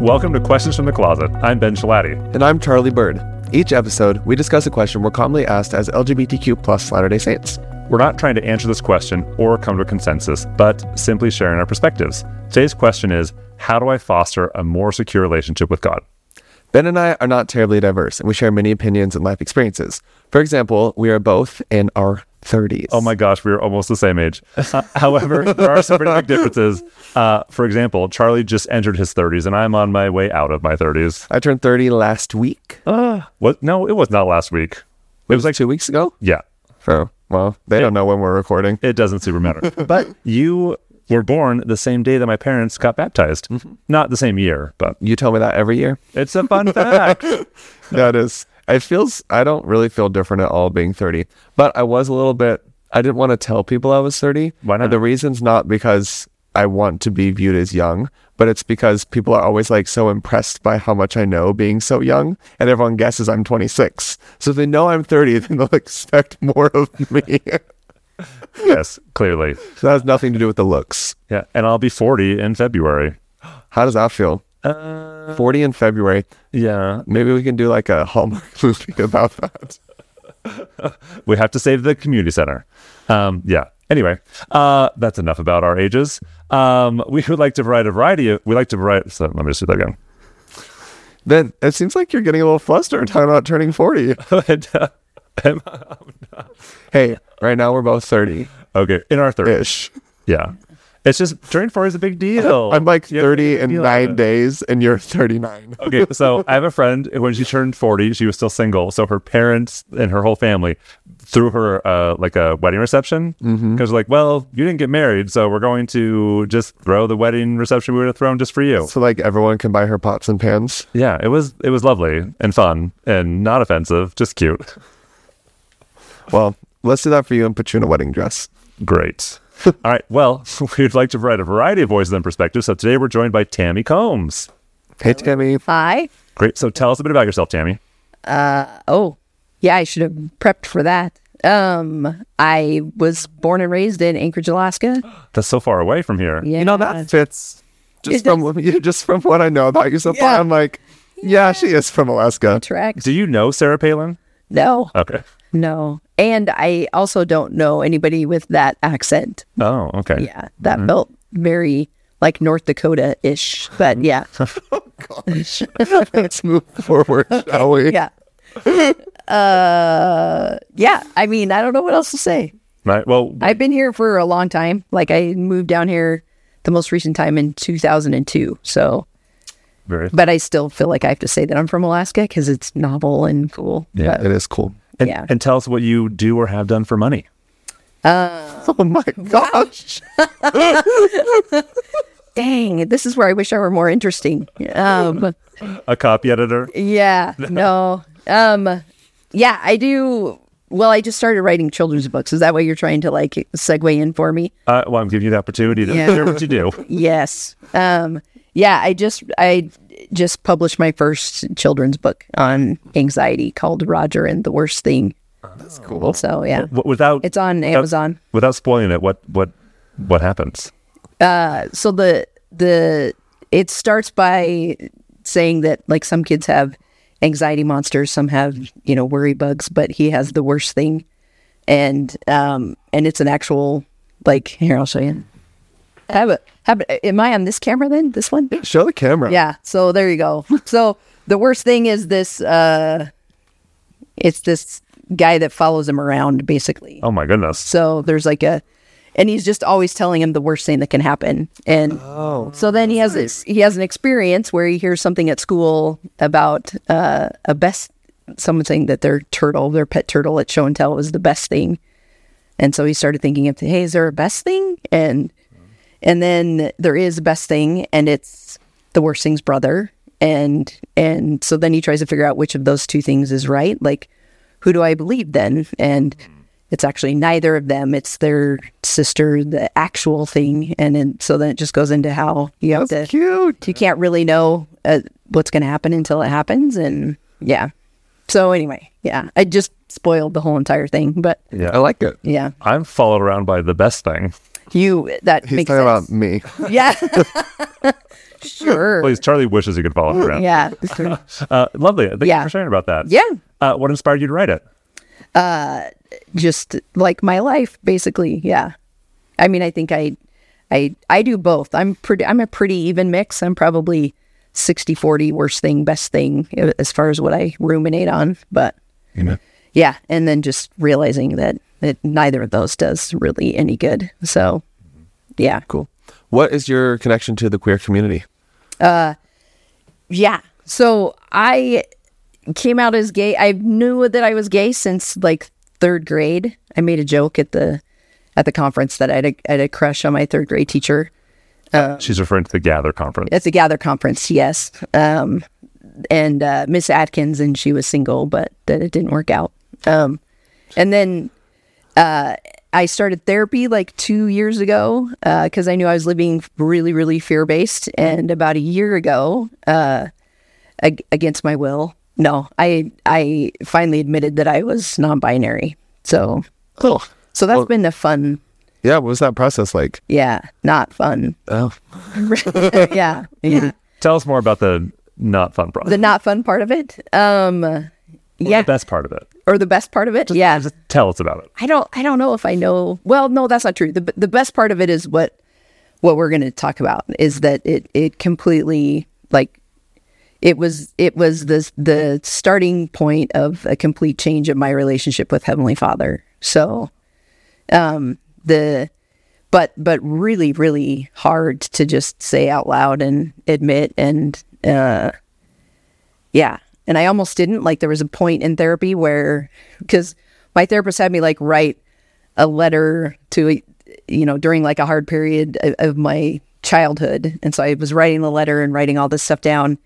Welcome to Questions from the Closet. I'm Ben Schilaty. And I'm Charlie Bird. Each episode, we discuss a question we're commonly asked as LGBTQ plus Latter day Saints. We're not trying to answer this question or come to a consensus, but simply sharing our perspectives. Today's question is How do I foster a more secure relationship with God? Ben and I are not terribly diverse, and we share many opinions and life experiences. For example, we are both in our 30s. Oh my gosh, we are almost the same age. Uh, however, there are some pretty big differences. Uh, for example, Charlie just entered his 30s, and I'm on my way out of my 30s. I turned 30 last week. Uh, what? No, it was not last week. It, it was like two weeks ago? Yeah. So, well, they it, don't know when we're recording. It doesn't super matter. but you were born the same day that my parents got baptized. Mm-hmm. Not the same year, but. You tell me that every year? It's a fun fact. that is. It feels, I don't really feel different at all being 30, but I was a little bit, I didn't want to tell people I was 30. Why not? And the reason's not because I want to be viewed as young, but it's because people are always like so impressed by how much I know being so young, and everyone guesses I'm 26. So if they know I'm 30, then they'll expect more of me. yes, clearly. So that has nothing to do with the looks. Yeah, and I'll be 40 in February. How does that feel? Uh, 40 in February. Yeah. Maybe we can do like a Hallmark movie about that. we have to save the community center. Um, yeah. Anyway, uh, that's enough about our ages. Um, we would like to provide a variety of, we like to provide, so let me just do that again. Ben, it seems like you're getting a little flustered talking about turning 40. hey, right now we're both 30. Okay, in our 30s. Ish. Yeah. It's just turning 40 is a big deal. I'm like 30 in nine days, and you're 39. okay, so I have a friend. When she turned 40, she was still single. So her parents and her whole family threw her uh, like a wedding reception because mm-hmm. like, well, you didn't get married, so we're going to just throw the wedding reception we would have thrown just for you. So like everyone can buy her pots and pans. Yeah, it was it was lovely and fun and not offensive, just cute. Well, let's do that for you and put you in a wedding dress. Great. All right. Well, we'd like to provide a variety of voices and perspectives. So today we're joined by Tami Combs. Hey, Tami. Hi. Great. So tell us a bit about yourself, Tami. Uh oh, yeah. I should have prepped for that. Um, I was born and raised in Anchorage, Alaska. That's so far away from here. Yeah. You know that fits. Just from just from what I know about you so far, I'm like, yeah, yeah she is from Alaska. Tracks. Do you know Sarah Palin? No. Okay. No. And I also don't know anybody with that accent. Oh, okay. Yeah. That mm-hmm. felt very like North Dakota ish. But yeah. oh, gosh. Let's move forward, shall we? Yeah. Uh, yeah. I mean, I don't know what else to say. Right. Well, I've been here for a long time. Like, I moved down here the most recent time in 2002. So, very. But I still feel like I have to say that I'm from Alaska because it's novel and cool. Yeah, but, it is cool. And, yeah. and tell us what you do or have done for money. Uh, oh my gosh. Dang, this is where I wish I were more interesting. Um, a copy editor? Yeah, no. Um, yeah, I do. Well, I just started writing children's books. Is that what you're trying to like segue in for me? Uh, well, I'm giving you the opportunity to Yeah. share what you do. Yes. Um, yeah, I just I just published my first children's book on anxiety called Roger and the Worst Thing. That's cool. So yeah, W- without it's on without- Amazon. Without spoiling it, what what what happens? Uh, so the the it starts by saying that like some kids have anxiety monsters, some have you know worry bugs, but he has the worst thing, and um and it's an actual like here I'll show you. Have it. Have it. Am I on this camera then? This one? Show the camera. Yeah. So there you go. So the worst thing is this. uh It's this guy that follows him around, basically. Oh my goodness. So there's like a, and he's just always telling him the worst thing that can happen. And Oh. so then he has this, he has an experience where he hears something at school about uh, a best, someone saying that their turtle, their pet turtle at show and tell is the best thing. And so he started thinking of, hey, is there a best thing? And and then there is a best thing, and it's the worst thing's brother. And and so then he tries to figure out which of those two things is right. Like, who do I believe then? And it's actually neither of them. It's their sister, the actual thing. And then so then it just goes into how you have That's to cute. you can't really know uh, what's going to happen until it happens. And yeah. So anyway, yeah, I just spoiled the whole entire thing, but Yeah. I like it. yeah. I'm followed around by the best thing. You that He's makes talking sense. about me. yeah. sure. Please, Charlie wishes he could follow it around. Yeah. Uh, lovely. Thank Yeah. you for sharing about that. Yeah. Uh, what inspired you to write it? just like my life basically yeah i mean i think i i i do both i'm pretty i'm a pretty even mix i'm probably 60 40 worst thing best thing uh, as far as what i ruminate on but yeah and then just realizing that that neither of those does really any good so yeah Cool. What is your connection to the queer community? Uh, Yeah. So I came out as gay. I knew that I was gay since like third grade. I made a joke at the at the conference that I had a, I had a crush on my third grade teacher She's referring to the Gather conference. It's the Gather conference. Yes, um, and uh, Miss Atkins, and she was single, but that it didn't work out. Um, and then uh, I started therapy like two years ago because I knew I was living really, really fear based. And about a year ago, uh, ag- against my will, no, I I finally admitted that I was non-binary. So Cool. so that's Well- been a fun, Yeah. What was that process like? yeah, not fun. Oh, yeah, yeah. Tell us more about the not fun process. The not fun part of it. Um, yeah, the best part of it. Or the best part of it. yeah, Just tell us about it. I don't I don't know if I know. Well, no, that's not true. The the best part of it is what what we're going to talk about is that it it completely like it was it was the the starting point of a complete change of my relationship with Heavenly Father. So um the but but really really hard to just say out loud and admit and uh yeah. And I almost didn't. Like there was a point in therapy where, because my therapist had me like write a letter to, you know, during like a hard period of, of my childhood. And so I was writing the letter and writing all this stuff down.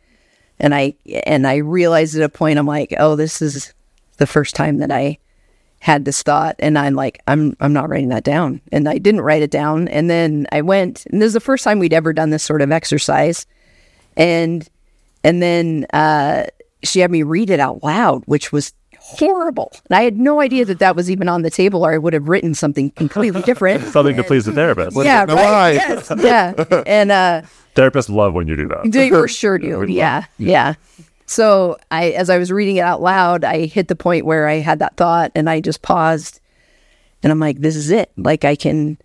And I, and I realized at a point, I'm like, oh, this is the first time that I had this thought. And I'm like, I'm, I'm not writing that down. And I didn't write it down. And then I went, and this is the first time we'd ever done this sort of exercise. And, and then uh, she had me read it out loud, which was horrible. And I had no idea that that was even on the table, or I would have written something completely different. Something to please the therapist. yeah, know right. why. Yes, yeah, and uh, Therapists love when you do that. they for sure do. Yeah, yeah. So I, as I was reading it out loud, I hit the point where I had that thought, and I just paused, and I'm like, "This is it. Like I can,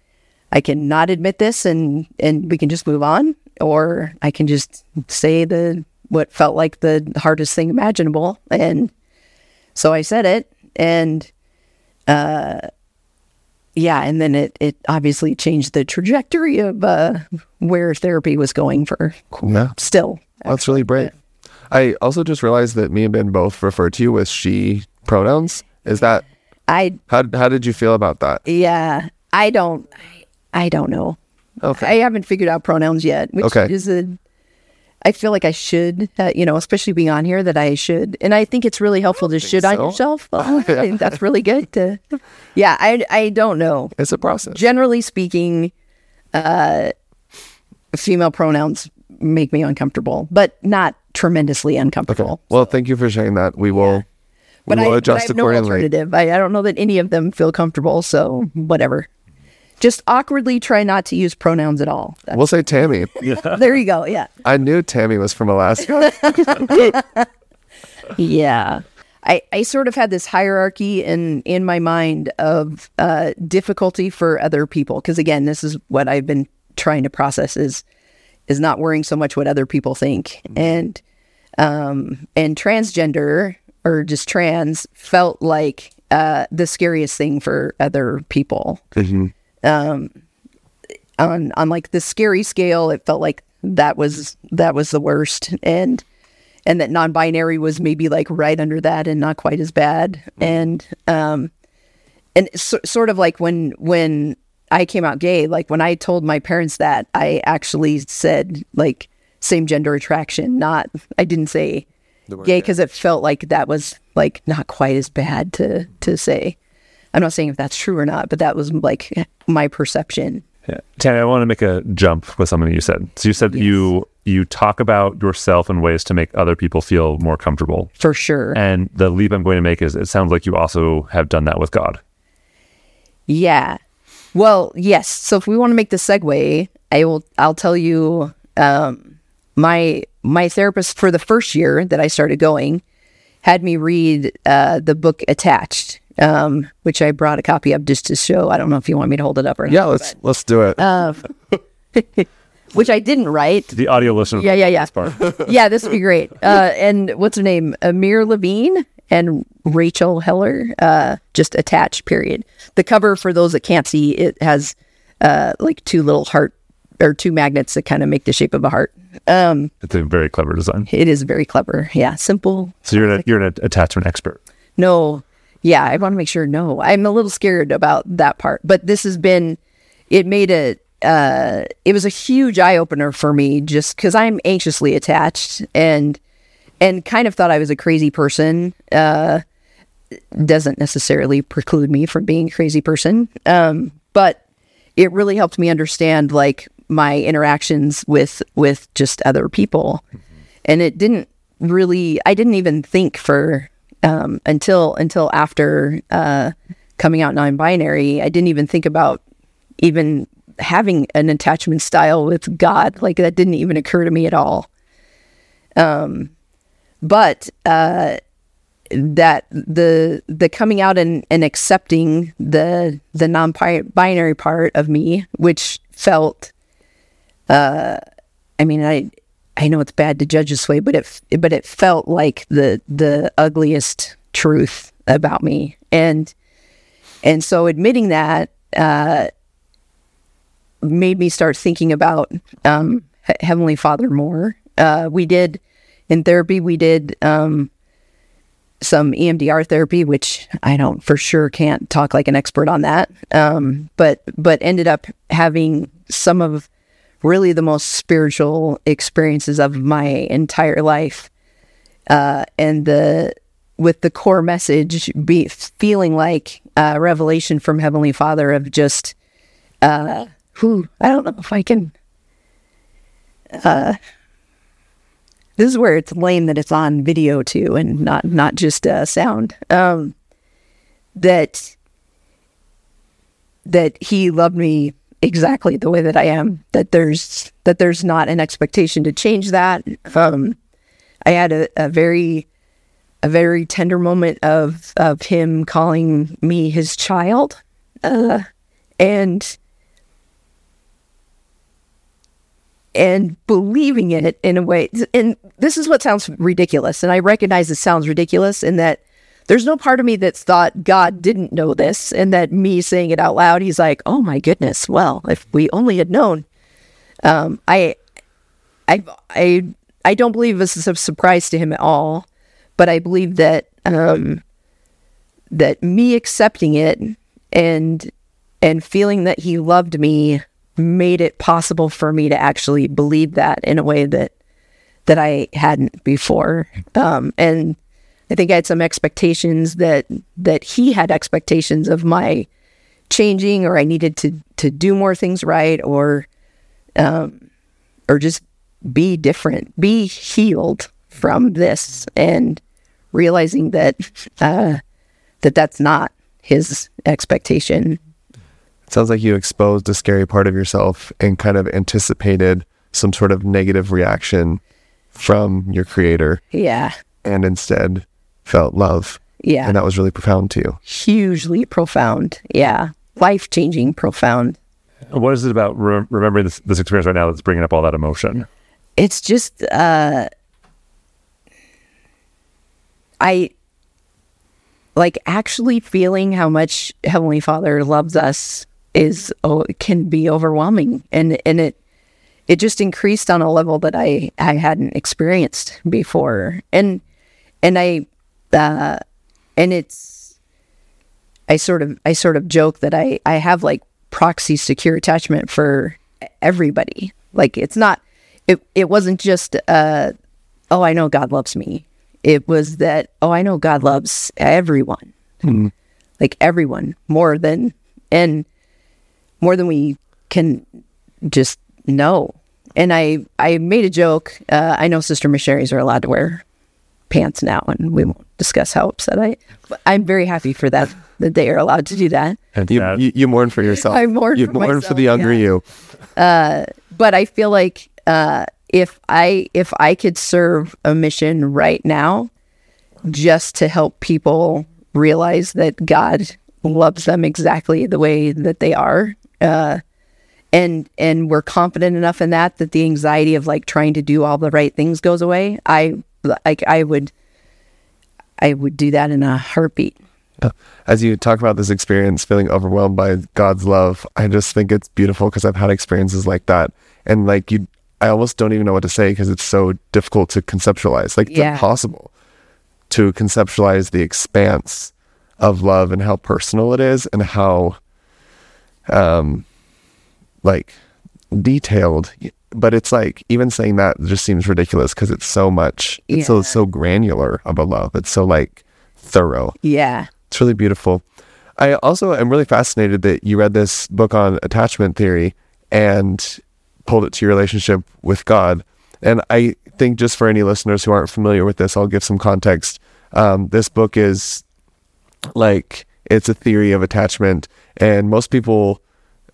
I can not admit this, and and we can just move on, or I can just say the what felt like the hardest thing imaginable." And so I said it, and uh, yeah, and then it it obviously changed the trajectory of uh, where therapy was going for yeah. still. That's really brave. I also just realized that me and Ben both refer to you with she pronouns. Is that I how how did you feel about that? yeah, I don't I, I don't know. Okay. I haven't figured out pronouns yet, which Okay. is a I feel like I should, uh, you know, especially being on here, that I should, and I think it's really helpful to should on so. yourself. I think that's really good. To, yeah, I I don't know. It's a process. Generally speaking, uh, female pronouns make me uncomfortable, but not tremendously Okay. uncomfortable. Well, thank you for sharing that. We will we But will I, but I adjust have no accordingly. alternative. I, I don't know that any of them feel comfortable, so whatever. Just awkwardly try not to use pronouns at all. That's- We'll say Tami. there you go. Yeah. I knew Tami was from Alaska. Yeah. I, I sort of had this hierarchy in in my mind of uh, difficulty for other people because again this is what I've been trying to process is is not worrying so much what other people think and um and transgender or just trans felt like uh, the scariest thing for other people um on on like the scary scale it felt like that was that was the worst. And and that non-binary was maybe like right under that and not quite as bad. And um and so, sort of like when when i came out gay like when i told my parents that i actually said like same gender attraction not i didn't say gay because it felt like that was like not quite as bad to to say i'm not saying if that's true or not but that was like my perception Yeah. Tami, I want to make a jump with something you said. So you said that you you talk about yourself in ways to make other people feel more comfortable. for sure And the leap I'm going to make is it sounds like you also have done that with God. Yeah. Well, yes. So if we want to make the segue, I will. I'll tell you. Um, my my therapist for the first year that I started going had me read uh, the book Attached, um, which I brought a copy of just to show. I don't know if you want me to hold it up or Yeah, not. let's let's do it. Uh, which I didn't write. The audio listener. Yeah, yeah, yeah. Part. yeah, this would be great. Uh, and what's her name? Amir Levine and Rachel Heller. Uh, just attached. Period. The cover for those that can't see, it has uh, like two little heart or two magnets that kind of make the shape of a heart. Um, It's a very clever design. it is very clever. Yeah, simple. So you're an, you're an attachment expert. No, yeah, I want to make sure. No, I'm a little scared about that part, but this has been. It made a. Uh, it was a huge eye opener for me, just because I'm anxiously attached and and kind of thought I was a crazy person. Uh, doesn't necessarily preclude me from being a crazy person, um, but it really helped me understand like my interactions with with just other people and it didn't really i didn't even think for um, until until after uh, coming out non-binary i didn't even think about even having an attachment style with god. Like that didn't even occur to me at all. Um, but uh, that the the coming out and, and accepting the the non-binary part of me which felt uh i mean i i know it's bad to judge this way but it but it felt like the the ugliest truth about me and and so admitting that uh made me start thinking about um heavenly father more uh we did in therapy we did um some EMDR therapy, which I don't for sure can't talk like an expert on that. Um, but but ended up having some of really the most spiritual experiences of my entire life, uh, and the with the core message be feeling like a revelation from Heavenly Father of just uh, who I don't know if I can. Uh, this is where it's lame that it's on video too and not not just uh, sound um that that he loved me exactly the way that i am that there's that there's not an expectation to change that um i had a, a very a very tender moment of of him calling me his child uh and and believing it in a way. And this is what sounds ridiculous. And I recognize it sounds ridiculous in that there's no part of me that's thought God didn't know this and that me saying it out loud, he's like, oh my goodness, well, if we only had known. Um, I, I, I, I don't believe this is a surprise to him at all, but I believe that, um, that me accepting it and, and feeling that he loved me made it possible for me to actually believe that in a way that that I hadn't before. Um, and I think I had some expectations that that he had expectations of my changing, or I needed to to do more things right, or um, or just be different, be healed from this, and realizing that uh, that that's not his expectation. It Sounds like you exposed a scary part of yourself and kind of anticipated some sort of negative reaction from your creator Yeah, and instead felt love. yeah. And that was really profound to you. hugely profound. Yeah. Life changing, profound. What is it about re- remembering this, this experience right now that's bringing up all that emotion? It's just, uh, I like actually feeling how much Heavenly Father loves us is, oh, it can be overwhelming. And, and it, it just increased on a level that I, I hadn't experienced before. And, and I, uh, and it's, I sort of I sort of joke that I I have like proxy secure attachment for everybody. Like it's not it it wasn't just uh oh I know God loves me. It was that oh I know God loves everyone. Like everyone more than and more than we can just know. And I I made a joke. Uh, I know sister missionaries are allowed to wear pants now, and we won't discuss how upset I. I'm very happy for that that they are allowed to do that. And You, sad. you, you mourn for yourself. I mourn you for mourn for the younger yeah. you. but I feel like uh, if I if I could serve a mission right now, just to help people realize that God loves them exactly the way that they are, uh, and and we're confident enough in that that the anxiety of like trying to do all the right things goes away. I like I would I would do that in a heartbeat. As you talk about this experience, feeling overwhelmed by God's love, I just think it's beautiful because I've had experiences like that, and like you, I almost don't even know what to say because it's so difficult to conceptualize. Like it's Yeah. impossible to conceptualize the expanse of love and how personal it is and how, um, like detailed. But it's like even saying that just seems ridiculous because it's so much. It's so Yeah. so granular of a love. It's so like thorough. Yeah. It's really beautiful. I also am really fascinated that you read this book on attachment theory and pulled it to your relationship with God. And I think just for any listeners who aren't familiar with this, I'll give some context. Um, this book is like it's a theory of attachment, and most people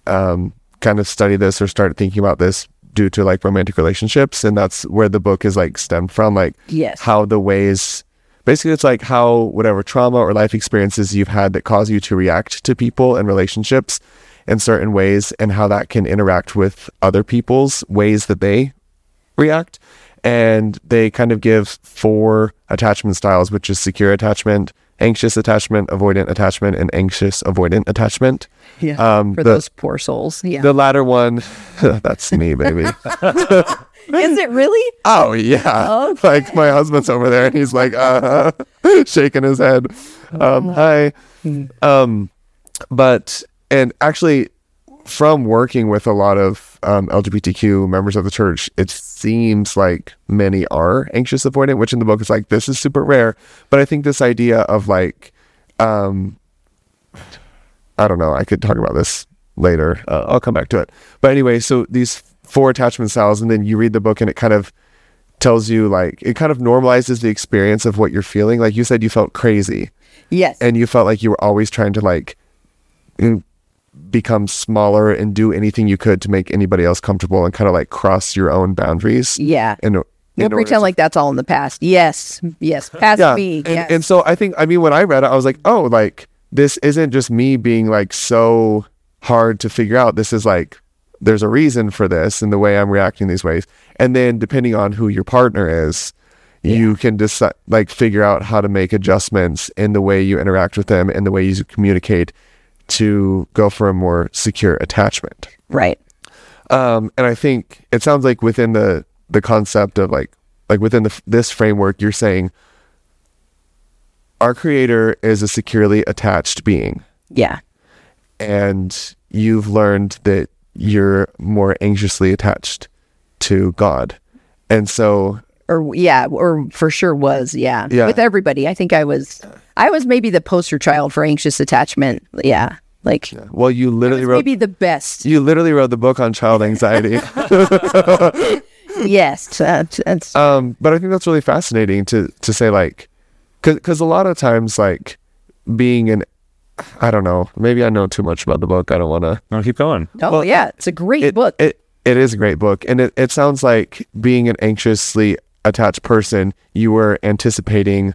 um, kind of study this or start thinking about this due to like romantic relationships, and that's where the book is like stemmed from. Like Yes. how the ways basically it's like how whatever trauma or life experiences you've had that cause you to react to people and relationships in certain ways and how that can interact with other people's ways that they react and they kind of give four attachment styles which is secure attachment anxious attachment avoidant attachment and anxious avoidant attachment Yeah. um For the, those poor souls. Yeah. the latter one that's me baby Is it really? Oh yeah. Okay. Like my husband's over there and he's like uh shaking his head. Um hi. Um but and actually from working with a lot of um, LGBTQ members of the church, it seems like many are anxious avoidant, which in the book is like this is super rare. But I think this idea of like um I don't know. I could talk about this later. Uh, I'll come back to it. But anyway, so these four attachment styles, and then you read the book, and it kind of tells you like it kind of normalizes the experience of what you're feeling. Like you said, you felt crazy, Yes. and you felt like you were always trying to like become smaller and do anything you could to make anybody else comfortable, and kind of like cross your own boundaries. yeah. And We'll pretend like that's all in the past. Yes. Yes. Past me. And, yes. and so I think, I mean, when I read it, I was like, oh, like this isn't just me being like so hard to figure out. This is like, there's a reason for this and the way I'm reacting these ways. And then depending on who your partner is, you can decide, like, figure out how to make adjustments in the way you interact with them and the way you communicate to go for a more secure attachment. right. Um, and I think it sounds like within the the concept of like like within the, this framework, you're saying our creator is a securely attached being, Yeah. and you've learned that you're more anxiously attached to God, and so Or yeah, or for sure was, yeah. Yeah. With everybody. I think I was I was maybe the poster child for anxious attachment. Yeah. Like well, you I was literally wrote maybe the best. you literally wrote the book on child anxiety. yes. That's, that's um, but I think that's really fascinating to to say like, because a lot of times like being an I don't know. Maybe I know too much about the book. I don't want to. No, keep going. oh well, yeah, it's a great It, book. It it is a great book, and it, it sounds like being an anxiously attached person, you were anticipating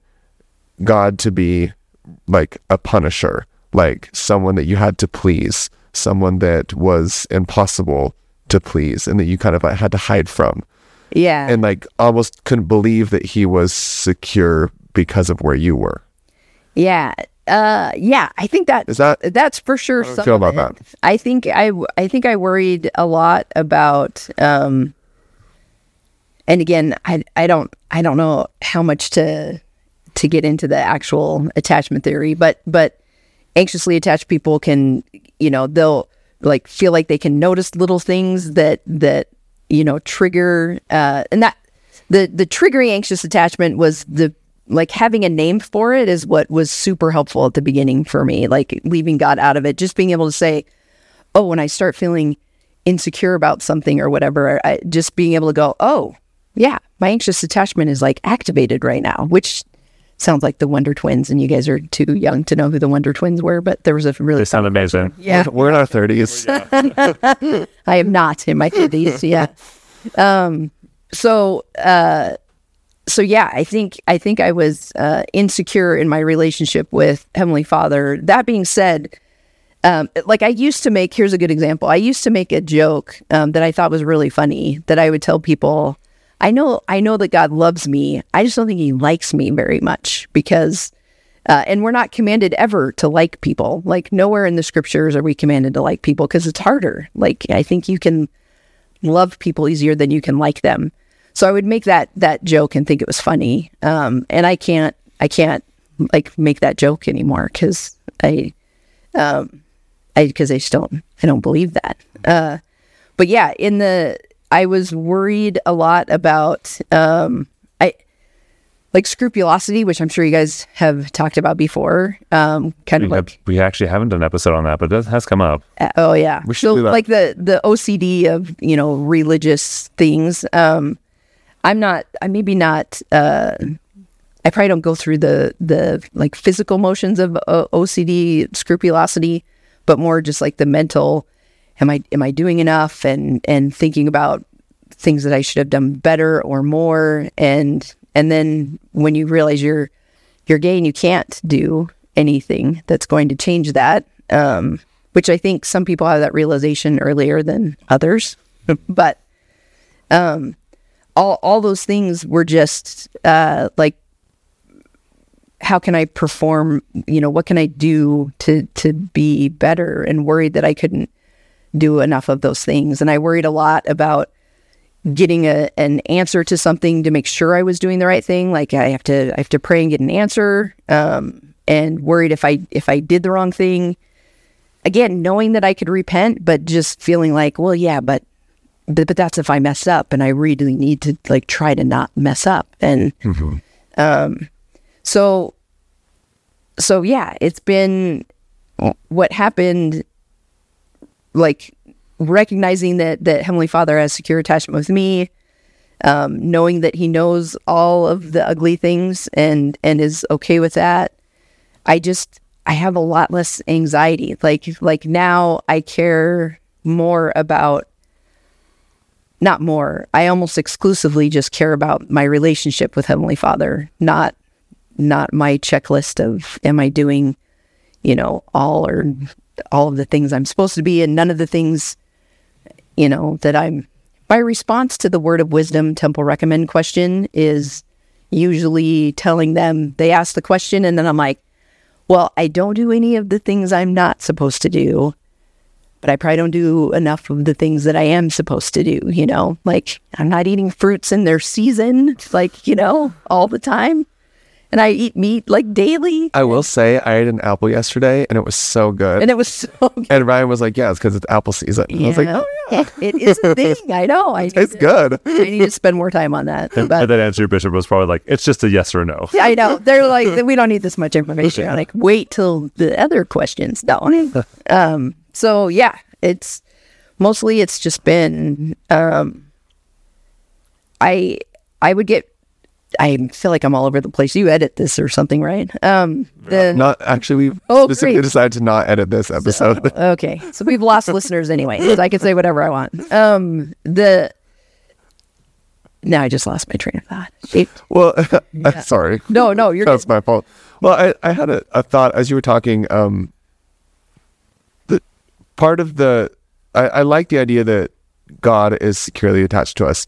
God to be like a punisher, like someone that you had to please, someone that was impossible to please, and that you kind of like, had to hide from, yeah. and like almost couldn't believe that he was secure because of where you were. Yeah. Uh yeah, I think that Is that- that's for sure some feel about that? I think I I think I worried a lot about um and again, I I don't I don't know how much to to get into the actual attachment theory, but but anxiously attached people can you know, they'll like feel like they can notice little things that that you know trigger uh and that the the triggering anxious attachment was the like having a name for it is what was super helpful at the beginning for me like leaving god out of it. Just being able to say oh when i start feeling insecure about something or whatever I, just being able to go oh yeah my anxious attachment is like activated right now which sounds like the Wonder Twins, and you guys are too young to know who the Wonder Twins were, but there was a really They sound amazing. yeah. We're in our 30s. I am not in my 30s. yeah. Um. So. Uh. So yeah, I think I think I was uh, insecure in my relationship with Heavenly Father. That being said, um, like I used to make. Here's a good example. I used to make a joke um, that I thought was really funny. That I would tell people, I know, I know that God loves me. I just don't think He likes me very much because. Uh, and we're not commanded ever to like people. Like nowhere in the scriptures are we commanded to like people because it's harder. Like I think you can love people easier than you can like them. So I would make that that joke and think it was funny. Um, and I can't I can't like make that joke anymore because I um I because I just don't I don't believe that. Uh, but yeah, in the I was worried a lot about um I like scrupulosity, which I'm sure you guys have talked about before. Um, kind We, of have, like we actually haven't done an episode on that, but it has come up. uh, oh yeah, We should so like the the OCD of you know religious things. Um, I'm not. I maybe not. Uh, I probably don't go through the the like physical motions of uh, OCD scrupulosity, but more just like the mental. Am I am I doing enough? And and thinking about things that I should have done better or more. And and then when you realize you're you're gay and you can't do anything that's going to change that, um, which I think some people have that realization earlier than others. but um, all all those things were just uh, like how can I perform? You know, what can I do to to be better? And worried that I couldn't do enough of those things. And I worried a lot about getting a an answer to something to make sure I was doing the right thing. Like I have to I have to pray and get an answer. Um, and worried if I if I did the wrong thing. Again, knowing that I could repent, but just feeling like, well, yeah, but but, but that's if I mess up, and I really need to like try to not mess up. And um, so so yeah, it's been what happened. Like recognizing that that Heavenly Father has secure attachment with me, um, knowing that He knows all of the ugly things and and is okay with that. I just I have a lot less anxiety. Like like now I care more about not more. I almost exclusively just care about my relationship with Heavenly Father, not not my checklist of am I doing, you know, all or all of the things I'm supposed to be and none of the things, you know, that I'm my response to the word of wisdom temple recommend question is usually telling them they ask the question and then I'm like, well, I don't do any of the things I'm not supposed to do, but I probably don't do enough of the things that I am supposed to do, you know? Like I'm not eating fruits in their season, like, you know, all the time. And I eat meat like daily. I will say I ate an apple yesterday and it was so good. And it was so good. And Ryan was like, "Yeah, it's because it's apple season." And I was like, Oh Yeah. "Oh, it is a thing. I know. I need, it's to, good." I need to spend more time on that. And But that answer, Bishop, was probably like, it's just a yes or no. I know. They're like, we don't need this much information. I'm like, wait till the other questions. No. um, so yeah, it's mostly it's just been um I I would get I feel like I'm all over the place. You edit this or something, right? Um the Not actually, we Oh, specifically great. decided to not edit this episode. okay. So we've lost listeners anyway. So I can say whatever I want. Um the now I just lost my train of thought. It- well, sorry. no, no, you're That's good. my fault. Well, I, I had a, a thought as you were talking. Um, the part of the I, I like the idea that God is securely attached to us,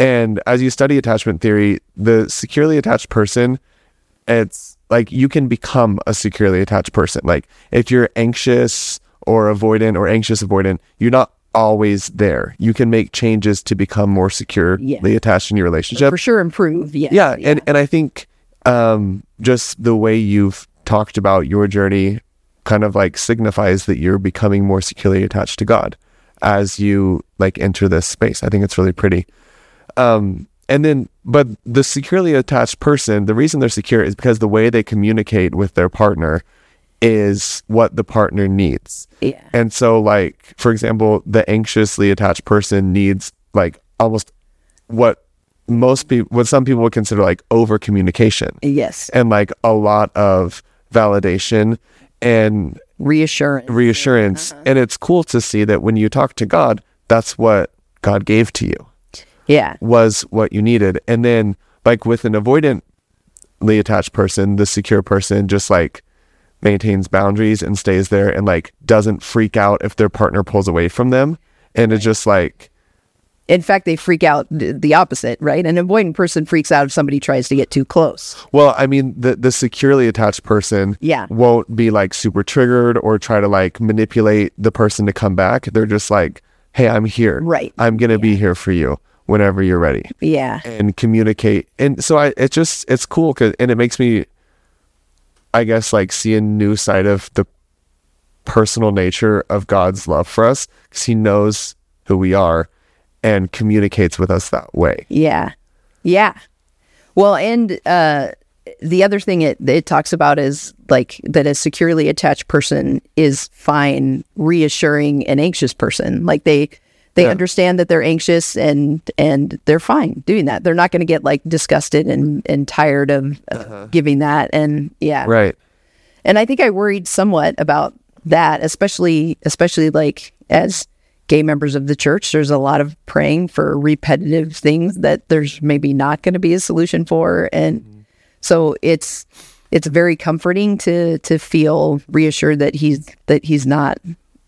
and as you study attachment theory, the securely attached person, it's like you can become a securely attached person. Like if you're anxious or avoidant or anxious avoidant, you're not always there. You can make changes to become more securely Yeah. attached in your relationship For sure improve. Yes. yeah, and and I think um just the way you've talked about your journey kind of like signifies that you're becoming more securely attached to God as you like enter this space. I think it's really pretty. Um and then but the securely attached person, the reason they're secure is because the way they communicate with their partner is what the partner needs. Yeah. And so, like, for example, the anxiously attached person needs like almost what most people, what some people would consider like over communication Yes. and like a lot of validation and Reassurance. reassurance. And it's cool to see that when you talk to God, that's what God gave to you Yeah. was what you needed. And then like with an avoidantly attached person, the secure person just like maintains boundaries and stays there and like doesn't freak out if their partner pulls away from them. And it's just like, In fact, they freak out the opposite, right? An avoidant person freaks out if somebody tries to get too close. well, I mean, the the securely attached person Yeah. won't be like super triggered or try to like manipulate the person to come back. They're just like, hey, I'm here. Right. I'm gonna be here for you whenever you're ready. Yeah. and communicate. And so I, it just, it's cool. Cause, and it makes me, I guess, like see a new side of the personal nature of God's love for us because he knows who we are and communicates with us that way. Yeah. Yeah. Well, and uh, the other thing it, it talks about is like that a securely attached person is fine reassuring an anxious person. Like they they Yeah. understand that they're anxious and and they're fine doing that. They're not going to get like disgusted and and tired of uh, giving that. And yeah, Right. and I think I worried somewhat about that, especially especially like as gay members of the church. There's a lot of praying for repetitive things that there's maybe not going to be a solution for, and so it's it's very comforting to to feel reassured that he's that he's not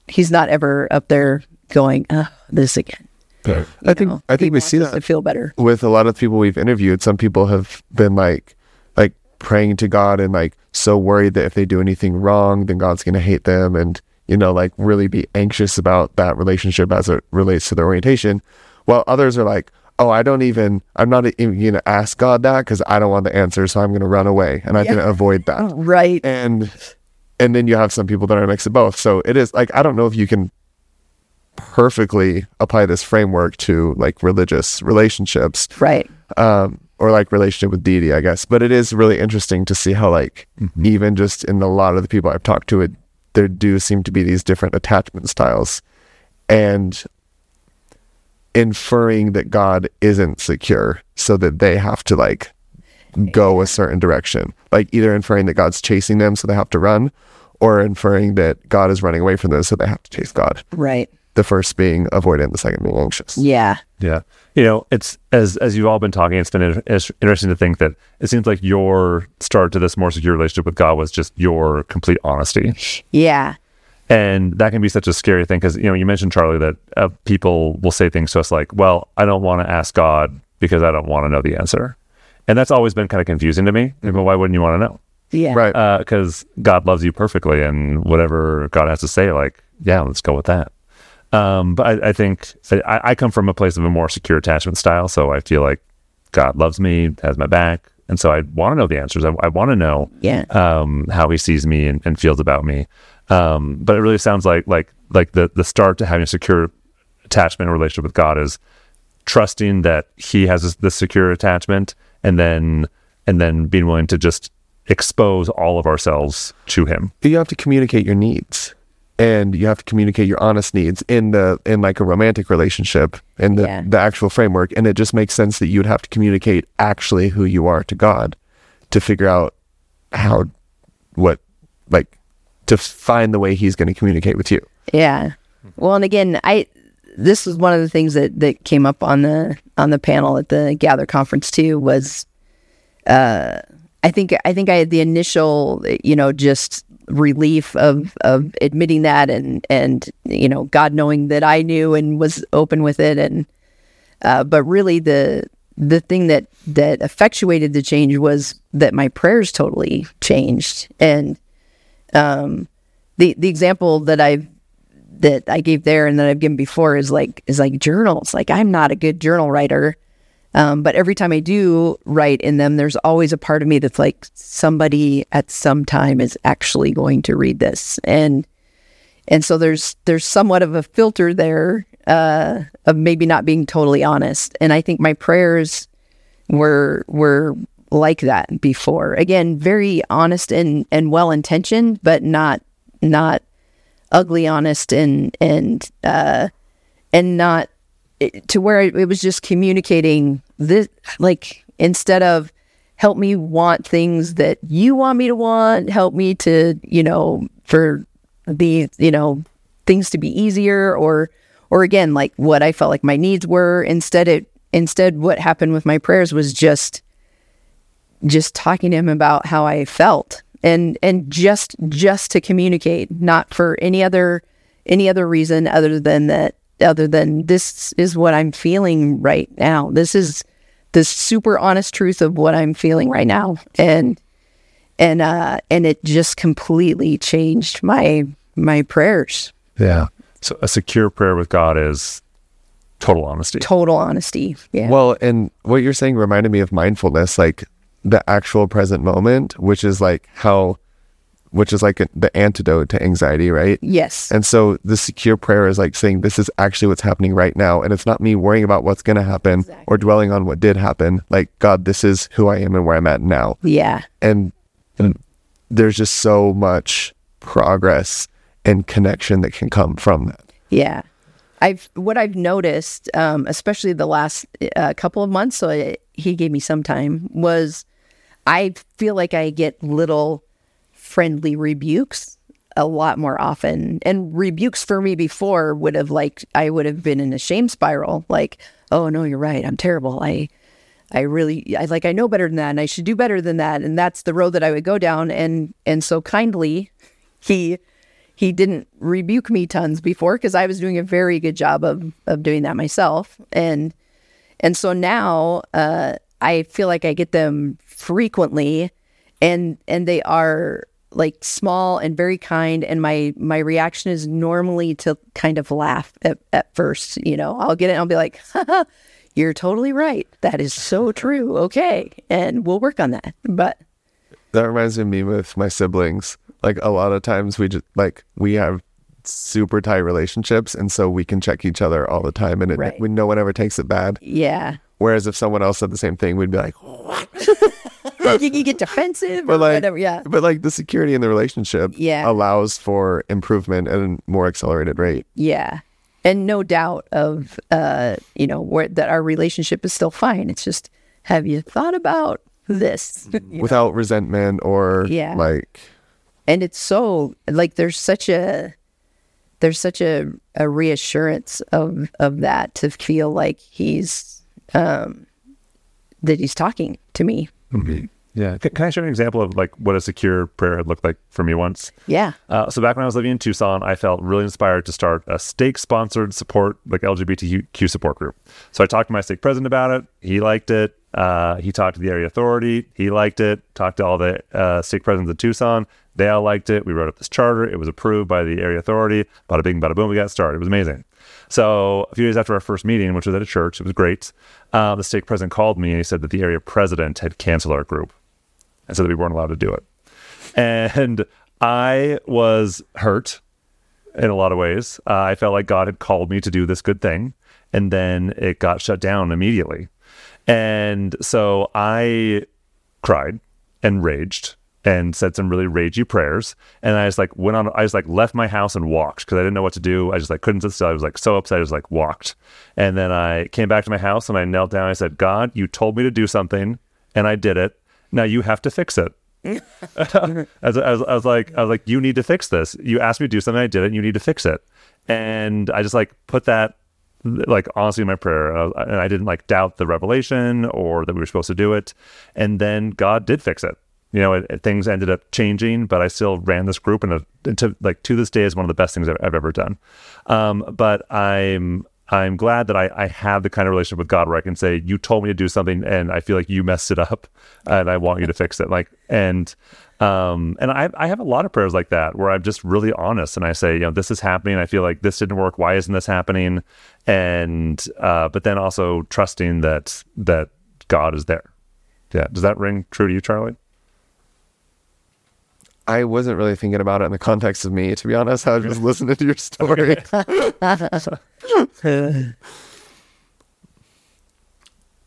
he's not ever up there going uh, this again. I think, know? I think we see that to feel better. with a lot of people we've interviewed. Some people have been like, like praying to God and like so worried that if they do anything wrong, then God's going to hate them and, you know, like really be anxious about that relationship as it relates to their orientation. While others are like, oh, I don't even, I'm not even going to ask God that because I don't want the answer. So I'm going to run away and I'm going to avoid that. Right. And, and then you have some people that are a mix of both. So it is like, I don't know if you can perfectly apply this framework to like religious relationships Right. um, or like relationship with deity, I guess. But it is really interesting to see how like even just in a lot of the people I've talked to, it there do seem to be these different attachment styles, and inferring that God isn't secure, so that they have to like go a certain direction, like either inferring that God's chasing them, so they have to run, or inferring that God is running away from them, so they have to chase God. Right. The first being avoidant, the second being anxious. Yeah. Yeah. You know, it's as as you've all been talking, it's been in- it's interesting to think that it seems like your start to this more secure relationship with God was just your complete honesty. Yeah. And that can be such a scary thing because, you know, you mentioned, Charlie, that uh, people will say things to us like, well, I don't want to ask God because I don't want to know the answer. And that's always been kind of confusing to me. Like, well, why wouldn't you want to know? Yeah. Right. Because God loves you perfectly and whatever God has to say, like, yeah, let's go with that. Um, but I, I think I, I come from a place of a more secure attachment style. So I feel like God loves me, has my back. And so I want to know the answers. I, I want to know Yeah. um, how he sees me and, and feels about me. Um, but it really sounds like like like the the start to having a secure attachment and relationship with God is trusting that He has this, this secure attachment, and then and then being willing to just expose all of ourselves to Him. you have to communicate your needs and you have to communicate your honest needs in the in like a romantic relationship in the, Yeah. the actual framework and it just makes sense that you would have to communicate actually who you are to god to figure out how what like to find the way he's going to communicate with you Yeah. Well, and again, I this was one of the things that that came up on the on the panel at the Gather conference too was uh I think I think I had the initial, you know, just relief of of admitting that and and you know, God knowing that I knew and was open with it and uh but really the the thing that that effectuated the change was that my prayers totally changed and um the the example that I've that I gave there and that I've given before is like is like journals. Like I'm not a good journal writer. Um, but every time I do write in them, there's always a part of me that's like somebody at some time is actually going to read this, and and so there's there's somewhat of a filter there uh, of maybe not being totally honest. And I think my prayers were were like that before. Again, very honest and and well intentioned, but not not ugly honest and and uh and not to where it was just communicating this like instead of help me want things that you want me to want, help me to, you know, for the, you know, things to be easier or or again like what I felt like my needs were. Instead it instead what happened with my prayers was just just talking to him about how I felt. And and just just to communicate not for any other any other reason other than that other than this is what I'm feeling right now. This is the super honest truth of what I'm feeling right now. And and uh and it just completely changed my my prayers. Yeah. So a secure prayer with God is total honesty. total honesty. Yeah. Well, and what you're saying reminded me of mindfulness, like the actual present moment, which is like how, which is like a, the antidote to anxiety, right? yes And so the secure prayer is like saying, this is actually what's happening right now. And it's not me worrying about what's going to happen Exactly. or dwelling on what did happen. Like, God, this is who I am and where I'm at now. yeah And there's just so much progress and connection that can come from that. Yeah. I've what I've noticed, um, especially the last uh, couple of months, so I, he gave me some time, was I feel like I get little friendly rebukes a lot more often. And rebukes for me before would have like I would have been in a shame spiral, like, oh no, you're right, I'm terrible. I I really I like I know better than that and I should do better than that. And that's the road that I would go down. And and so kindly he he didn't rebuke me tons before because I was doing a very good job of of doing that myself. And and so now uh, I feel like I get them frequently, and and they are like small and very kind. And my my reaction is normally to kind of laugh at, at first. You know, I'll get it. and I'll be like, "You're totally right. That is so true. Okay, and we'll work on that." But That reminds me of me with my siblings. Like a lot of times we just like we have super tight relationships and so we can check each other all the time and it, Right. we, no one ever takes it bad. yeah, Whereas if someone else said the same thing, we'd be like, you, you get defensive but or like, whatever. Yeah, but like the security in the relationship Yeah. allows for improvement at a more accelerated rate. Yeah. And no doubt of uh, you know, where that our relationship is still fine. It's just have you thought about this? without resentment or Yeah. like and it's so like there's such a there's such a, a reassurance of of that to feel like he's um that he's talking to me. Yeah. Can, can I share an example of like what a secure prayer had looked like for me once? Yeah. Uh, so back when I was living in Tucson, I felt really inspired to start a stake-sponsored support, like LGBTQ support group. So I talked to my stake president about it. He liked it. Uh, he talked to the area authority. He liked it. Talked to all the uh, stake presidents of Tucson. They all liked it. We wrote up this charter. It was approved by the area authority. Bada bing, bada boom. We got started. It was amazing. So a few days after our first meeting, which was at a church, it was great. Uh, the stake president called me and he said that the area president had canceled our group and said that we weren't allowed to do it. And I was hurt in a lot of ways. Uh, I felt like God had called me to do this good thing, and then it got shut down immediately. And so I cried and raged and said some really ragey prayers. And I just like went on, I just like left my house and walked because I didn't know what to do. I just like couldn't sit still. I was like so upset. I just like walked. And then I came back to my house and I knelt down. I said, God, you told me to do something and I did it. Now you have to fix it. as, as, I was like, I was like, you need to fix this. You asked me to do something, I did it. And you need to fix it. And I just like put that, like honestly, in my prayer, and I didn't like doubt the revelation or that we were supposed to do it. And then God did fix it. You know, it, it- things ended up changing, but I still ran this group, and, and to like to this day is one of the best things I've, I've ever done. Um, but I'm I'm glad that I, I have the kind of relationship with God where I can say, you told me to do something and I feel like you messed it up and I want you to fix it. Like, and, um, and I, I have a lot of prayers like that where I'm just really honest and I say, you know, this is happening. I feel like this didn't work. Why isn't this happening? And, uh, but then also trusting that, that God is there. Yeah. Does that ring true to you, Charlie? I wasn't really thinking about it in the context of me, to be honest. I was just listening to your story.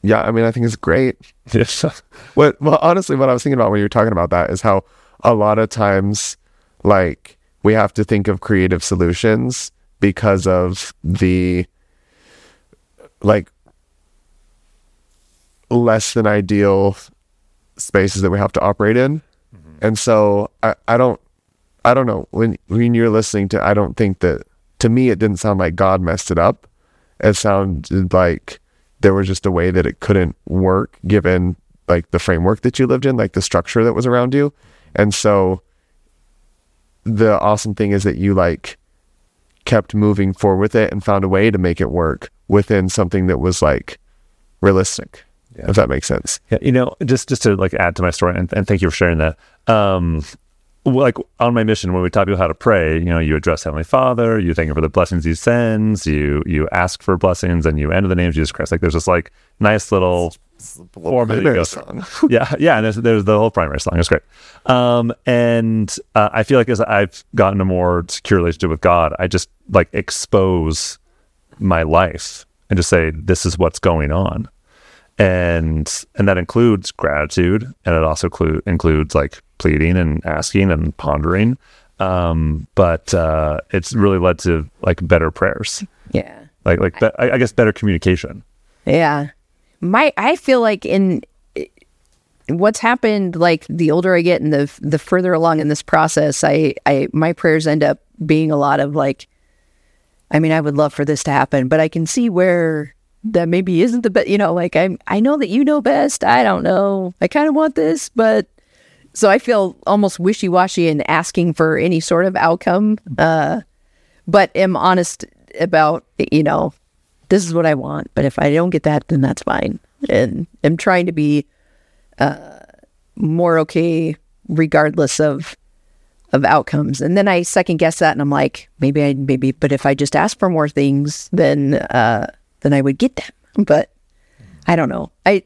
yeah, I mean, I think it's great. Yes. What well, honestly, what I was thinking about when you were talking about that is how a lot of times, like, we have to think of creative solutions because of the like less than ideal spaces that we have to operate in. And so I, I don't I don't know when when you're listening to I don't think that to me it didn't sound like God messed it up. It sounded like there was just a way that it couldn't work given like the framework that you lived in, like the structure that was around you. And so the awesome thing is that you like kept moving forward with it and found a way to make it work within something that was like realistic. Yeah. If that makes sense. Yeah, you know, just just to like add to my story, and, and thank you for sharing that. Um, like on my mission, when we taught people how to pray, you know, you address Heavenly Father, you thank Him for the blessings He sends, you you ask for blessings, and you enter the name of Jesus Christ. Like there's this like nice little form that song. yeah, yeah, and there's, there's the whole primary song. It's great. Um, and uh, I feel like as I've gotten a more secure relationship with God, I just like expose my life and just say, "This is what's going on." And and that includes gratitude and it also clu- includes like pleading and asking and pondering um but uh it's really led to like better prayers Yeah. like like be- I, I guess better communication Yeah. My I feel like in what's happened like the older I get and the the further along in this process, I I my prayers end up being a lot of like I mean, I would love for this to happen, but I can see where that maybe isn't the best, you know, like I I know that you know best. I don't know. I kind of want this, but so I feel almost wishy-washy in asking for any sort of outcome. Uh but am honest about, you know, this is what I want. But if I don't get that, then that's fine. And I'm trying to be uh, more okay regardless of of outcomes. And then I second guess that, and I'm like, maybe I maybe, but if I just ask for more things, then uh, then I would get them. But I don't know. I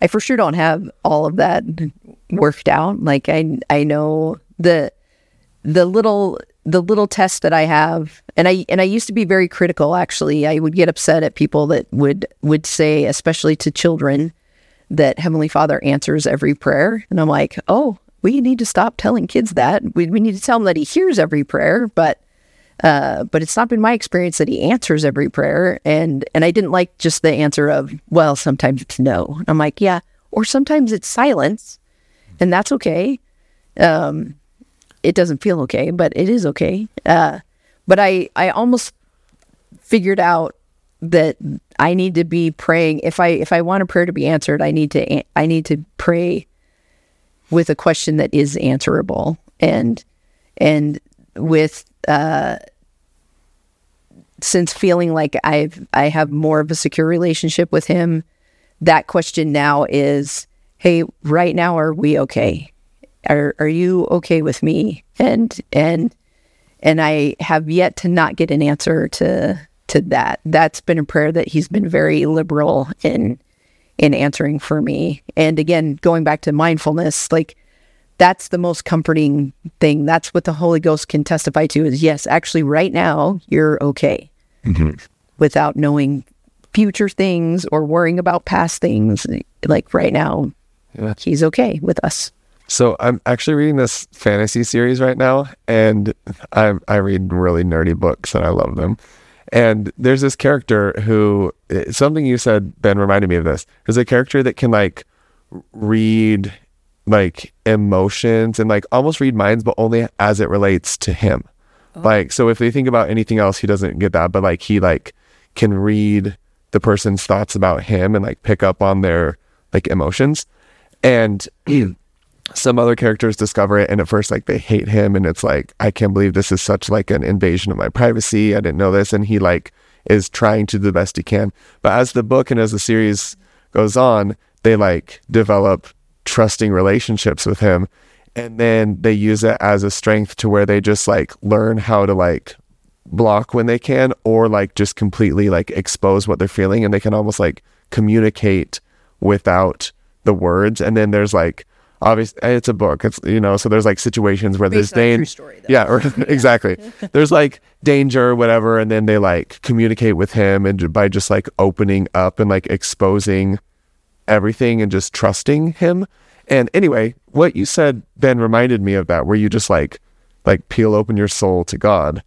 I for sure don't have all of that worked out. Like I I know the the little the little tests that I have and I and I used to be very critical actually. I would get upset at people that would would say especially to children that Heavenly Father answers every prayer and I'm like, "Oh, we need to stop telling kids that. We we need to tell them that he hears every prayer, but uh, but it's not been my experience that he answers every prayer. And and I didn't like just the answer of well sometimes it's no. I'm like yeah or sometimes it's silence and that's okay. Um it doesn't feel okay but it is okay. Uh but I I almost figured out that I need to be praying. If I if I want a prayer to be answered I need to I need to pray with a question that is answerable. And and with uh since feeling like I've I have more of a secure relationship with him that question now is hey right now are we okay? Are are you okay with me? And and and I have yet to not get an answer to to that. That's been a prayer that he's been very liberal in in answering for me. And again going back to mindfulness like that's the most comforting thing that's what the holy ghost can testify to is yes actually right now you're okay without knowing future things or worrying about past things like right now Yeah. he's okay with us So I'm actually reading this fantasy series right now, and I I read really nerdy books and I love them. And there's this character who eh, something you said Ben reminded me of this. There's a character that can like read like emotions and like almost read minds, but only as it relates to him. Oh. Like so, if they think about anything else, he doesn't get that. But like he like can read the person's thoughts about him and like pick up on their like emotions. And some other characters discover it and at first like they hate him and it's like i can't believe this is such like an invasion of my privacy i didn't know this and he like is trying to do the best he can but as the book and as the series goes on they like develop trusting relationships with him. And then they use it as a strength to where they just like learn how to like block when they can or like just completely like expose what they're feeling. And they can almost like communicate without the words. And then there's like obviously eh, it's a book. It's you know so there's like situations where there's Based on a dan- true story, yeah exactly. There's like danger or whatever. And then they like communicate with him and by just like opening up and like exposing everything and just trusting him and anyway what you said ben reminded me of that where you just like like peel open your soul to god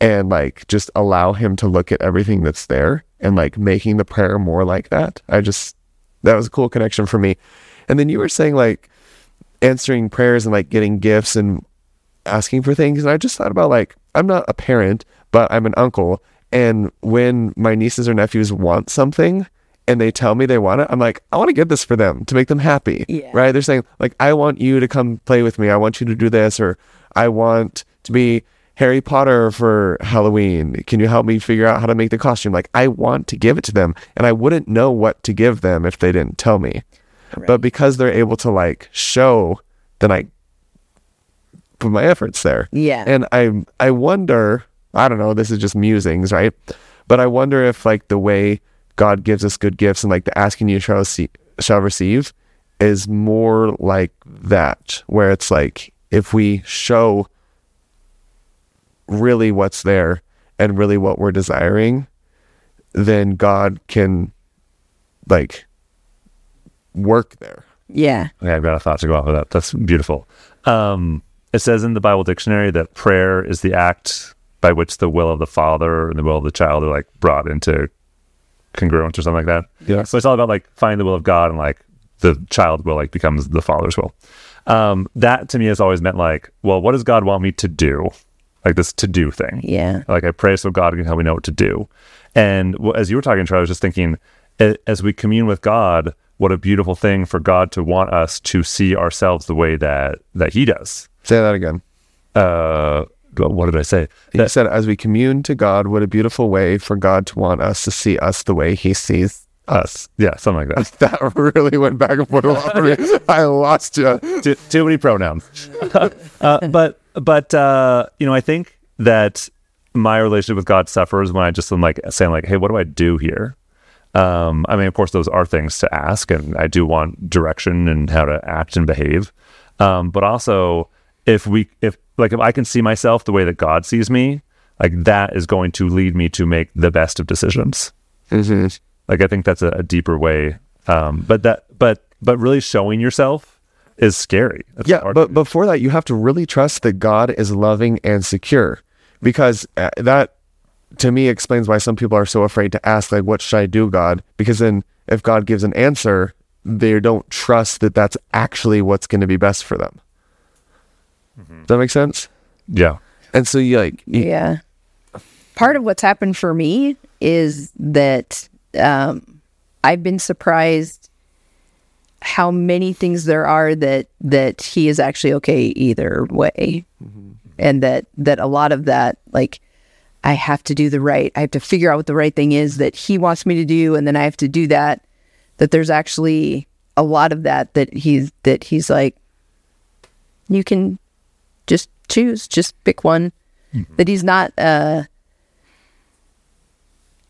and like just allow him to look at everything that's there and like making the prayer more like that i just that was a cool connection for me. And then you were saying like answering prayers and like getting gifts and asking for things. And I just thought about like, I'm not a parent, but I'm an uncle. And when my nieces or nephews want something and they tell me they want it, I'm like, I want to get this for them to make them happy. Yeah. Right. They're saying, like, I want you to come play with me. I want you to do this, or I want to be Harry Potter for Halloween. Can you help me figure out how to make the costume? Like, I want to give it to them. And I wouldn't know what to give them if they didn't tell me. But because they're able to like show, then I put my efforts there. Yeah. And I I wonder, I don't know, this is just musings, right? But I wonder if like the way God gives us good gifts and like the asking you shall see, shall receive is more like that, where it's like if we show really what's there and really what we're desiring, then God can like work there. Yeah. Okay, I've got a thought to go off of that. That's beautiful. Um, it says in the Bible dictionary that prayer is the act by which the will of the father and the will of the child are like brought into congruence or something like that. Yeah. So it's all about like finding the will of God and like the child will like becomes the father's will. Um, that to me has always meant like, well, what does God want me to do? Like this to do thing. Yeah. Like I pray so God can help me know what to do. And as you were talking, Charlie, I was just thinking, as we commune with God, what a beautiful thing for God to want us to see ourselves the way that that He does. Say that again. Uh, what did I say? He That- said, as we commune to God, what a beautiful way for God to want us to see us the way He sees us. yeah, something like that. That really went back and forth a lot for me. I lost you. too, too many pronouns. uh, but but uh, you know, I think that my relationship with God suffers when I just am like saying like, hey, what do I do here? Um, I mean, of course, those are things to ask, and I do want direction and how to act and behave. Um, but also, if we, if like, if I can see myself the way that God sees me, like that is going to lead me to make the best of decisions. Like, I think that's a, a deeper way. Um, but that, but, but really showing yourself is scary. That's Yeah, but before that, you have to really trust that God is loving and secure, because uh, that, to me, explains why some people are so afraid to ask, like, "What should I do, God?" Because then, if God gives an answer, they don't trust that that's actually what's going to be best for them. Does that make sense? Yeah. And so, you like, you- Yeah. Part of what's happened for me is that um, I've been surprised how many things there are that that he is actually okay either way, and that that a lot of that like I have to do the right. I have to figure out what the right thing is that he wants me to do, and then I have to do that. That there's actually a lot of that that he's that he's like, you can just choose, just pick one. That he's not. uh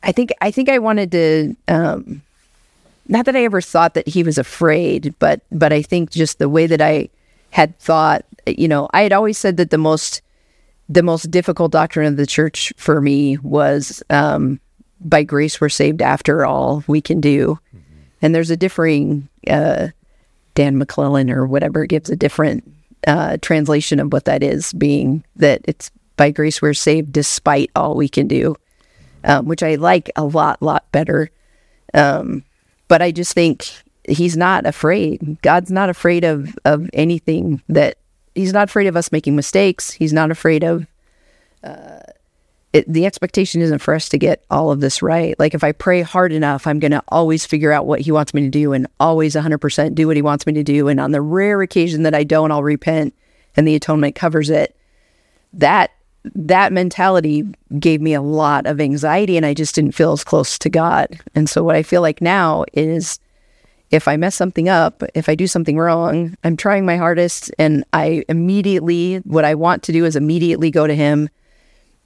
I think I think I wanted to. Um, not that I ever thought that he was afraid, but but I think just the way that I had thought, you know, I had always said that the most the most difficult doctrine of the church for me was um, by grace we're saved after all we can do, and there's a differing uh, Dan McClellan or whatever gives a different uh, translation of what that is, being that it's by grace we're saved despite all we can do, um, which I like a lot, lot better. Um, but I just think he's not afraid. God's not afraid of of anything that he's not afraid of us making mistakes. He's not afraid of it, the expectation isn't for us to get all of this right. Like if I pray hard enough, I'm going to always figure out what he wants me to do and always 100% do what he wants me to do. And on the rare occasion that I don't, I'll repent and the atonement covers it. That that mentality gave me a lot of anxiety and I just didn't feel as close to God. And so what I feel like now is if I mess something up, if I do something wrong, I'm trying my hardest and I immediately what I want to do is immediately go to him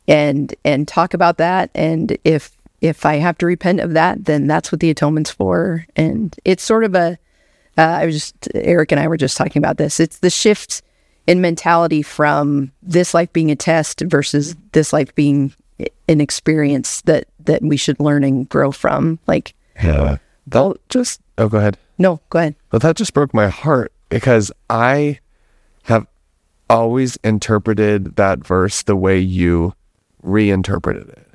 and and talk about that and if if I have to repent of that, then that's what the atonement's for. And it's sort of a uh, I was just Eric and I were just talking about this. It's the shift in mentality from this life being a test versus this life being an experience that that we should learn and grow from. Like, yeah, that just. Oh, go ahead. no, go ahead. But that just broke my heart because I have always interpreted that verse the way you reinterpreted it.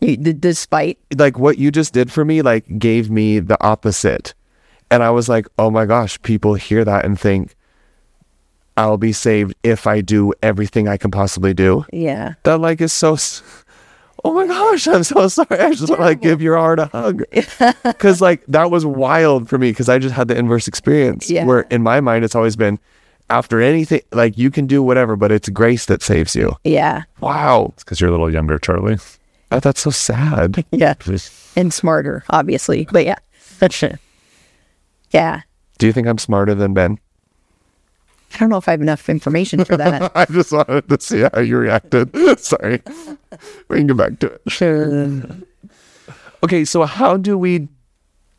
You, d- despite like what you just did for me like gave me the opposite. And i was like oh my gosh people hear that and think i'll be saved if i do everything i can possibly do. Yeah. That like is so oh my gosh i'm so sorry. I just want to like give your heart a hug. Because like that was wild for me because i just had the inverse experience Yeah. where in my mind it's always been after anything like you can do whatever but it's grace that saves you. Yeah. Wow. It's because you're a little younger, Charlie. Uh, that's so sad. Yeah. And smarter obviously but yeah. That's it yeah. Do you think i'm smarter than ben? I don't know if i have enough information for that. I just wanted to see how you reacted. Sorry. We can get back to it. Okay, so how do we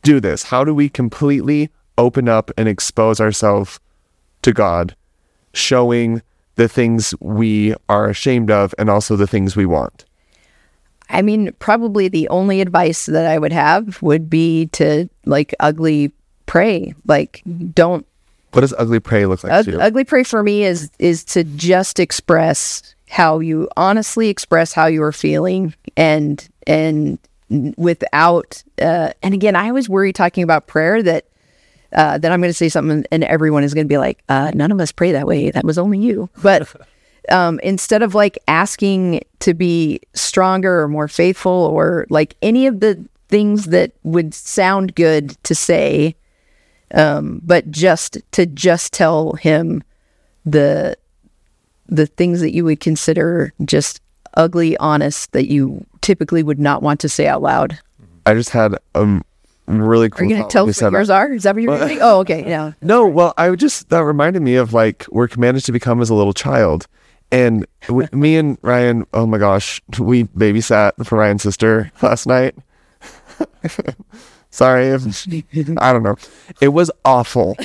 do this? How do we completely open up and expose ourselves to God, showing the things we are ashamed of and also the things we want? I mean, probably the only advice that I would have would be to like ugly pray. Like, don't What does ugly pray look like you? ugly pray for me is is to just express how you honestly express how you are feeling and and without uh, and again I always worry talking about prayer that uh, that I'm going to say something and everyone is going to be like uh, none of us pray that way. That was only you. But um, instead of like asking to be stronger or more faithful or like any of the things that would sound good to say um, but just to just tell him the the things that you would consider just ugly honest that you typically would not want to say out loud. I just had a really cool are you going to tell us what yours are is that what you're going doing oh okay yeah No, well, I just that reminded me of like we're commanded to become as a little child, and me and Ryan. Oh my gosh, we babysat for Ryan's sister last night. Sorry if I don't know. It was awful.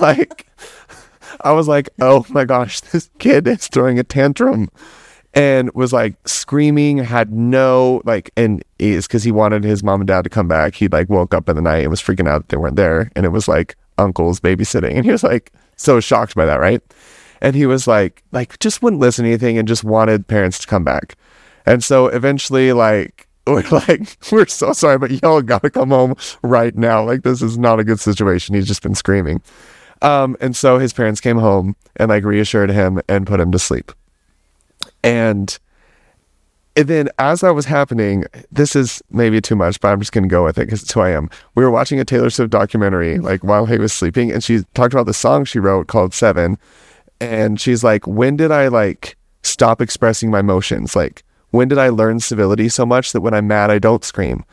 like I was like, oh my gosh, this kid is throwing a tantrum. And was like screaming, had no like, and it's because he wanted his mom and dad to come back. He like woke up in the night and was freaking out that they weren't there. And it was like uncle's babysitting. And he was like so shocked by that, right? And he was like, like just wouldn't listen to anything and just wanted parents to come back. And so eventually, like, we're like, we're so sorry, but y'all gotta come home right now. Like, this is not a good situation. He's just been screaming. Um, and so his parents came home and like reassured him and put him to sleep. And, and then as that was happening, this is maybe too much, but I'm just gonna go with it because it's who I am. We were watching a Taylor Swift documentary like while he was sleeping, and she talked about the song she wrote called Seven. And she's like, when did I like stop expressing my emotions? Like, when did I learn civility so much that when I'm mad, I don't scream?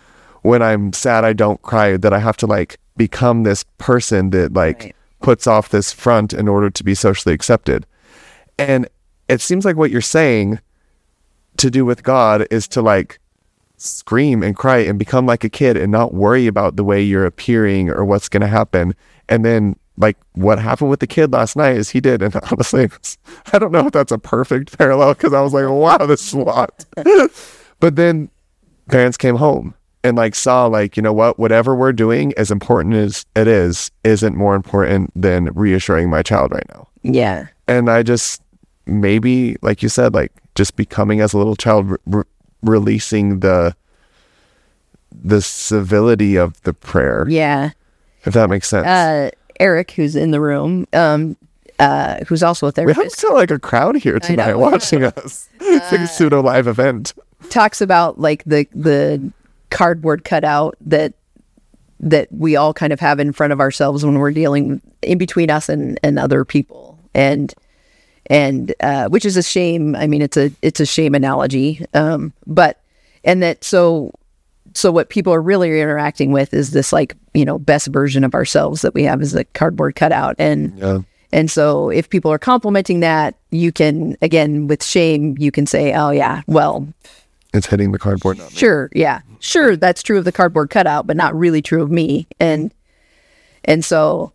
When I'm sad, I don't cry, that I have to like become this person that like Right. puts off this front in order to be socially accepted. And it seems like what you're saying to do with God is to like scream and cry and become like a kid and not worry about the way you're appearing or what's going to happen. And then, like, what happened with the kid last night is he did. And honestly, I don't know if that's a perfect parallel because I was like, wow, this is a lot. but then parents came home and like saw like you know what whatever we're doing as important as it is isn't more important than reassuring my child right now yeah and I just maybe like you said like just becoming as a little child re- re- releasing the the civility of the prayer. Yeah. If that makes sense. Uh Eric who's in the room um uh who's also a therapist. we have to like a crowd here tonight know. watching us. It's like a pseudo live event. talks about like the the cardboard cutout that that we all kind of have in front of ourselves when we're dealing in between us and and other people. And and uh, which is a shame i mean it's a it's a shame analogy um but and that so so what people are really interacting with is this like you know best version of ourselves that we have as a cardboard cutout and yeah and so if people are complimenting that you can again with shame you can say oh yeah well it's hitting the cardboard not me. Sure, yeah. Sure, that's true of the cardboard cutout, but not really true of me. And and so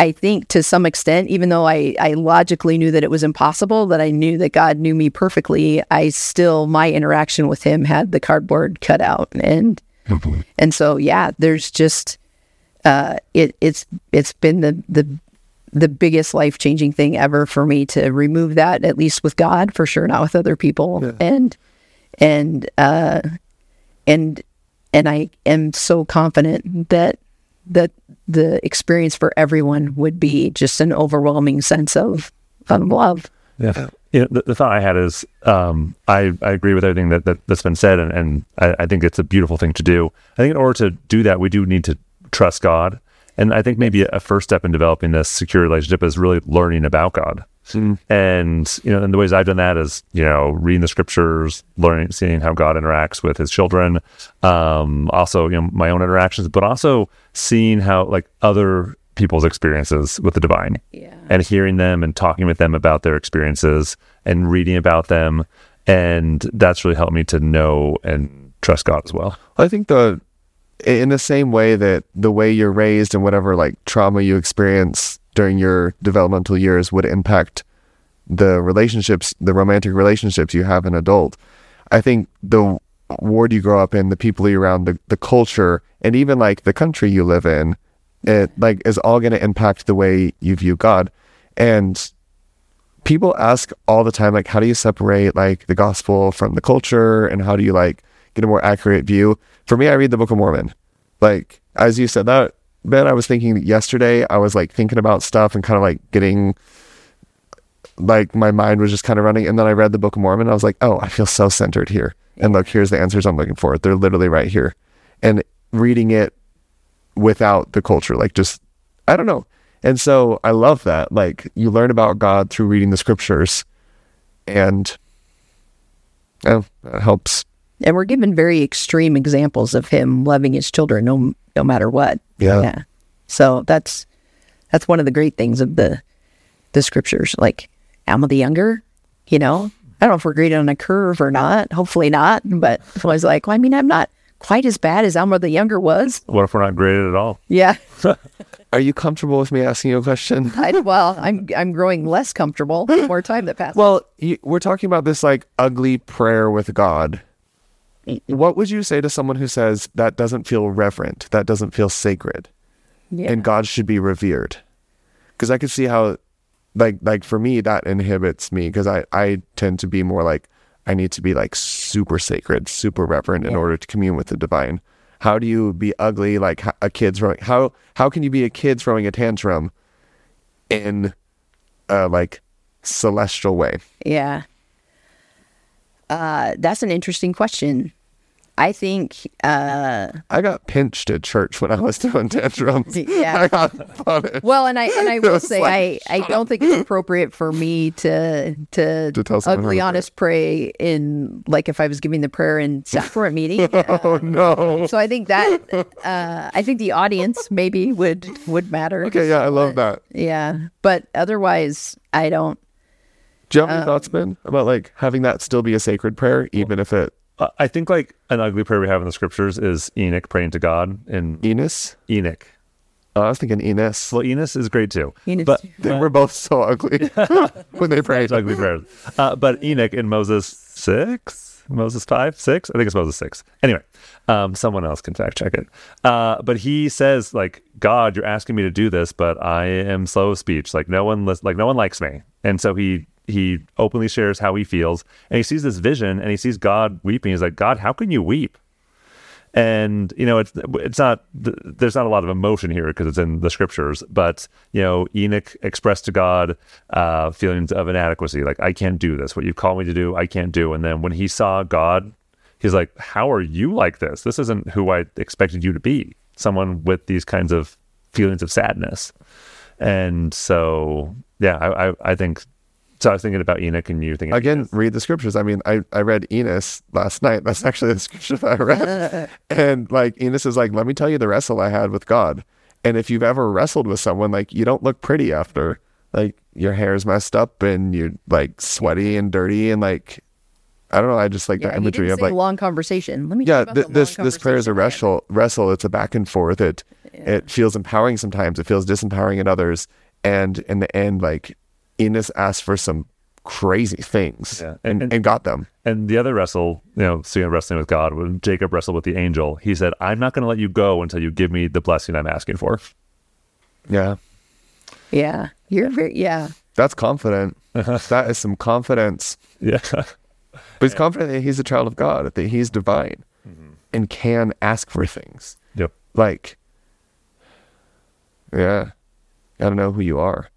I think to some extent, even though I, I logically knew that it was impossible, that I knew that God knew me perfectly, I still my interaction with him had the cardboard cutout. And and so yeah, there's just uh it it's it's been the the the biggest life changing thing ever for me to remove that, at least with God, for sure, not with other people. And and uh and and I am so confident that that the experience for everyone would be just an overwhelming sense of of love. Yeah. You know, the, the thought I had is um, I, I agree with everything that, that, that's been said, and, and I, I think it's a beautiful thing to do. I think in order to do that, we do need to trust God. And I think maybe a first step in developing this secure relationship is really learning about God. And you know, and the ways I've done that is you know reading the scriptures, learning, seeing how God interacts with His children. Um, also, you know, my own interactions, but also seeing how like other people's experiences with the divine, Yeah. and hearing them and talking with them about their experiences and reading about them, and that's really helped me to know and trust God as well. I think the in the same way that the way you're raised and whatever like trauma you experience during your developmental years would impact the relationships, the romantic relationships you have in adult. I think the ward you grow up in, the people you're around, the, the culture, and even like the country you live in, it like is all going to impact the way you view God. And people ask all the time, like, how do you separate like the gospel from the culture, and how do you like get a more accurate view? For me, I read the Book of Mormon. Like as you said that, Ben, I was thinking yesterday. I was like thinking about stuff and kind of like getting like my mind was just kind of running. And then I read the Book of Mormon. I was like, oh, I feel so centered here. And look, here's the answers I'm looking for. They're literally right here. And reading it without the culture, like just I don't know. And so I love that. Like you learn about God through reading the scriptures, and yeah, that helps. And we're given very extreme examples of him loving his children no no matter what. Yeah. Yeah. So that's that's one of the great things of the the scriptures. Like Alma the Younger, you know, I don't know if we're graded on a curve or not. Hopefully not. But I was like, well, I mean, I'm not quite as bad as Alma the Younger was. What if we're not graded at all? Yeah. Are you comfortable with me asking you a question? I, well, I'm I'm growing less comfortable the more time that passes. Well, you, we're talking about this like ugly prayer with God. What would you say to someone who says that doesn't feel reverent, that doesn't feel sacred, yeah. and God should be revered? Because I could see how, like, like for me, that inhibits me because I I tend to be more like I need to be like super sacred, super reverent in order to commune with the divine. How do you be ugly like a kid throwing? How how can you be a kid throwing a tantrum in a like celestial way? Yeah. Uh, that's an interesting question. I think, uh, I got pinched at church when I was throwing tantrums. Yeah. I got punished. well, and I and I will say, like, I, I don't think it's appropriate for me to to, To tell someone ugly to pray. honest pray in like if I was giving the prayer in sacrament meeting. oh no. So I think that uh, I think the audience maybe would would matter. Okay, yeah, I love that. Yeah, but otherwise, I don't. Do you have any Um, thoughts, Ben, about like having that still be a sacred prayer, even if it I think like an ugly prayer we have in the scriptures is Enoch praying to God in Enos? Enoch. Oh, I was thinking Enos. Well, Enos is great too. Enos but too. They were both so ugly when they prayed. Ugly prayers. Uh, but Enoch in Moses six, Moses five, six. I think it's Moses six. Anyway, um, someone else can fact check it. Uh, but he says like, God, you're asking me to do this, but I am slow of speech. Like no one, lis- like no one likes me, and so he he openly shares how he feels, and he sees this vision, and he sees God weeping. He's like, God, how can you weep? and you know it's it's not there's not a lot of emotion here because it's in the scriptures but you know enoch expressed to god uh feelings of inadequacy like i can't do this. What you call me to do i can't do. And then when he saw god he's like how are you like this? This isn't who i expected you to be. Someone with these kinds of feelings of sadness. And so yeah i i, I think so i was thinking about enoch and you thinking Again, read the scriptures. I mean, I, I read Enos last night. That's actually the scripture that I read. and like Enos is like, let me tell you the wrestle I had with God. And if you've ever wrestled with someone, like you don't look pretty after. Like your hair's messed up and you're like sweaty and dirty and like I don't know. I just like Yeah, the imagery of say like long conversation. Let me. yeah about th- the this long this prayer is a conversation we wrestle wrestle it's a back and forth it it feels empowering sometimes it feels disempowering in others and in the end like Enos asked for some crazy things Yeah, and, and- and, got them And the other wrestle, you know, seeing wrestling with God, when Jacob wrestled with the angel, he said, I'm not going to let you go until you give me the blessing I'm asking for. yeah Yeah, you're very. Yeah, that's confident that is some confidence Yeah. but he's confident that he's a child of God that he's divine mm-hmm. and can ask for things. Yep. Like, yeah, I don't know who you are.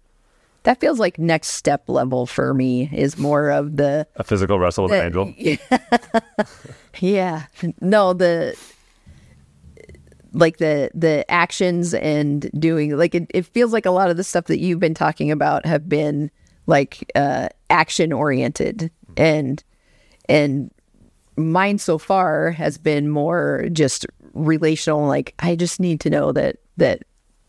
That feels like next step level for me is more of the A physical wrestle with an angel. Yeah. No, the like the the actions and doing like it, it feels like a lot of the stuff that you've been talking about have been like uh action oriented and and mine so far has been more just relational like I just need to know that that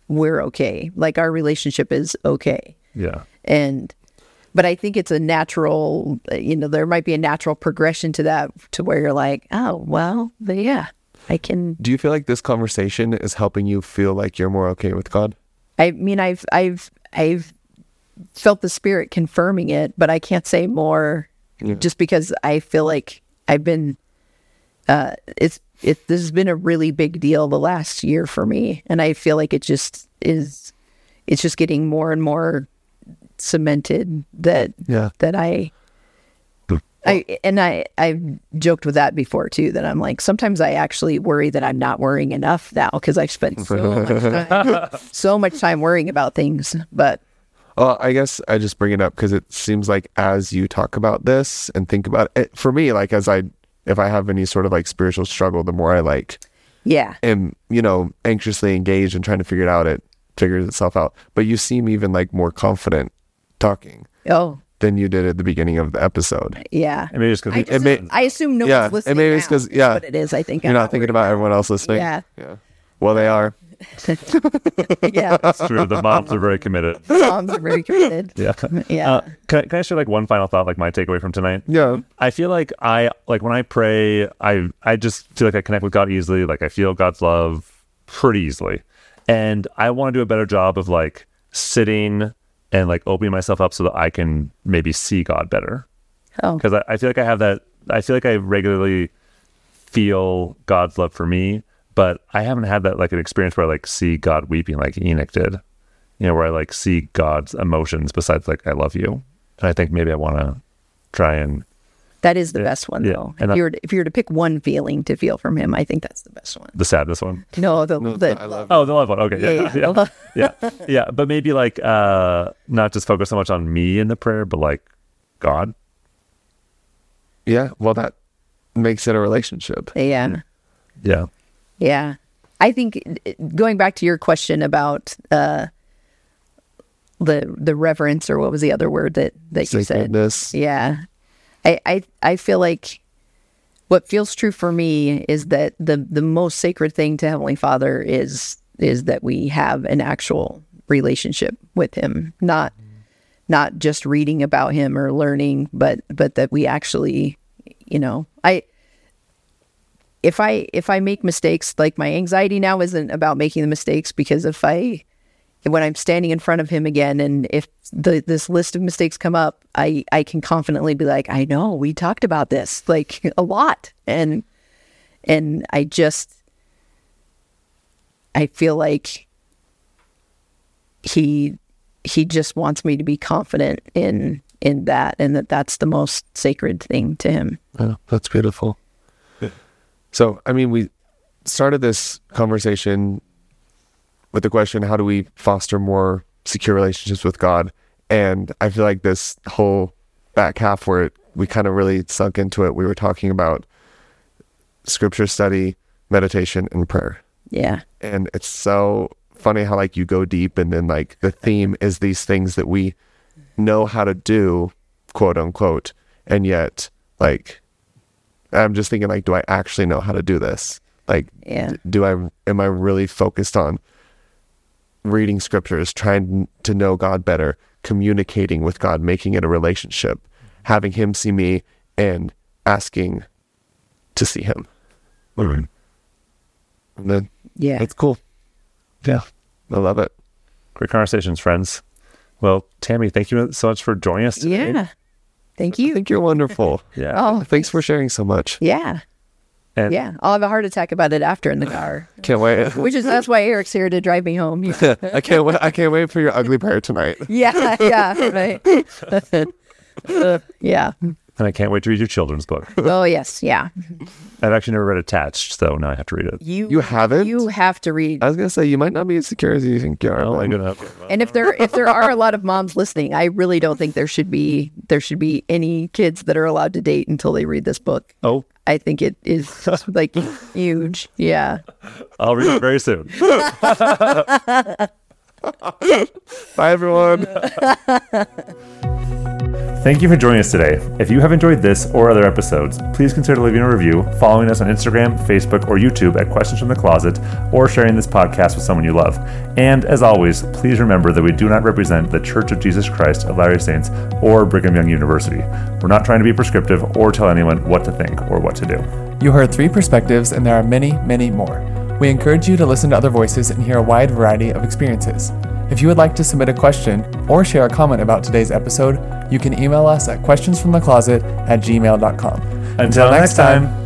we're okay. Like our relationship is okay Yeah. and but i think it's a natural you know there might be a natural progression to that to where you're like oh well yeah i can Do you feel like this conversation is helping you feel like you're more okay with God? i mean i've i've i've felt the spirit confirming it but i can't say more just because i feel like i've been uh it's it this has been a really big deal the last year for me and i feel like it just is it's just getting more and more cemented that Yeah. that I I and I I've joked with that before too that I'm like sometimes I actually worry that I'm not worrying enough now because I've spent so much time, so much time worrying about things but Well, I guess I just bring it up because it seems like as you talk about this and think about it, for me, like as I, if I have any sort of like spiritual struggle, the more I like yeah am, you know, anxiously engaged and trying to figure it out, it figures itself out. But you seem even like more confident talking oh than you did at the beginning of the episode. yeah I mean, just because I, it may- I assume no yeah, one's and listening maybe it's now, 'cause- is yeah. what it is I think You're I'm not thinking about everyone else listening. Yeah. Yeah. Well, they are. yeah it's true. The moms are very committed. The moms are very committed Yeah. yeah Uh, can, I, can I share like one final thought, like my takeaway from tonight? Yeah. I feel like I like when I pray, I I just feel like I connect with God easily. Like I feel God's love pretty easily, and I want to do a better job of like sitting and like opening myself up so that I can maybe see God better. oh Because I, I feel like I have that. I feel like I regularly feel God's love for me, but I haven't had that like an experience where I like see God weeping like Enoch did. You know, where I like see God's emotions besides like I love you, and I think maybe I want to try and that is the best one yeah. though And if I- you were to, if you were to pick one feeling to feel from him I think that's the best one the sadness one. no the, No, the I love Oh, the love one. Okay, Yeah, yeah, yeah. yeah, yeah, yeah. But maybe like uh not just focus so much on me in the prayer, but like God. Yeah. Well, that makes it a relationship. yeah Yeah, Yeah. I think going back to your question about uh, the the reverence or what was the other word that that you said? Sacredness. Yeah. I, I I feel like what feels true for me is that the the most sacred thing to Heavenly Father is is that we have an actual relationship with him, not not just reading about him or learning, but but that we actually, you know, I if I if I make mistakes, like my anxiety now isn't about making the mistakes because if I when I'm standing in front of him again and if the this list of mistakes come up, I I can confidently be like, I know we talked about this like a lot and and I just I feel like he he just wants me to be confident in in that and that that's the most sacred thing to him. Oh, that's beautiful. So, I mean, we started this conversation with the question how do we foster more secure relationships with God? And I feel like this whole back half where it, we kind of really sunk into it, we were talking about scripture study, meditation, and prayer. Yeah. And it's so funny how, like, you go deep, and then, like, the theme is these things that we know how to do, quote unquote, and yet, like, I'm just thinking, like, do I actually know how to do this? Like, Yeah. do I, am I really focused on reading scriptures, trying to know God better, communicating with God, making it a relationship, having Him see me, and asking to see Him? And then Yeah. it's cool. yeah. I love it. Great conversations, friends. Well, Tami, thank you so much for joining us. Today. Yeah. Thank you. I you. think you're wonderful. Yeah. Oh, Thanks for sharing so much. yeah. And Yeah. I'll have a heart attack about it after in the car. Can't wait. Which is that's why Eric's here to drive me home. I can't wait. I can't wait for your ugly prayer tonight. Yeah, yeah, right. Uh, yeah. And I can't wait to read your children's book. oh yes, yeah. I've actually never read Attached, so now I have to read it. You You haven't? You have to read. I was gonna say you might not be as secure as you think you are. Oh, I'm gonna. and if there if there are a lot of moms listening, I really don't think there should be there should be any kids that are allowed to date until they read this book. Oh, I think it is like huge. Yeah. I'll read it very soon. Bye everyone. Thank you for joining us today. If you have enjoyed this or other episodes, please consider leaving a review, following us on Instagram, Facebook, or YouTube at Questions from the Closet, or sharing this podcast with someone you love. And as always, please remember that we do not represent the Church of Jesus Christ of Latter-day Saints or Brigham Young University. We're not trying to be prescriptive or tell anyone what to think or what to do. You heard three perspectives, and there are many, many more. We encourage you to listen to other voices and hear a wide variety of experiences. If you would like to submit a question or share a comment about today's episode, you can email us at questionsfromthecloset at gmail.com. Until next time.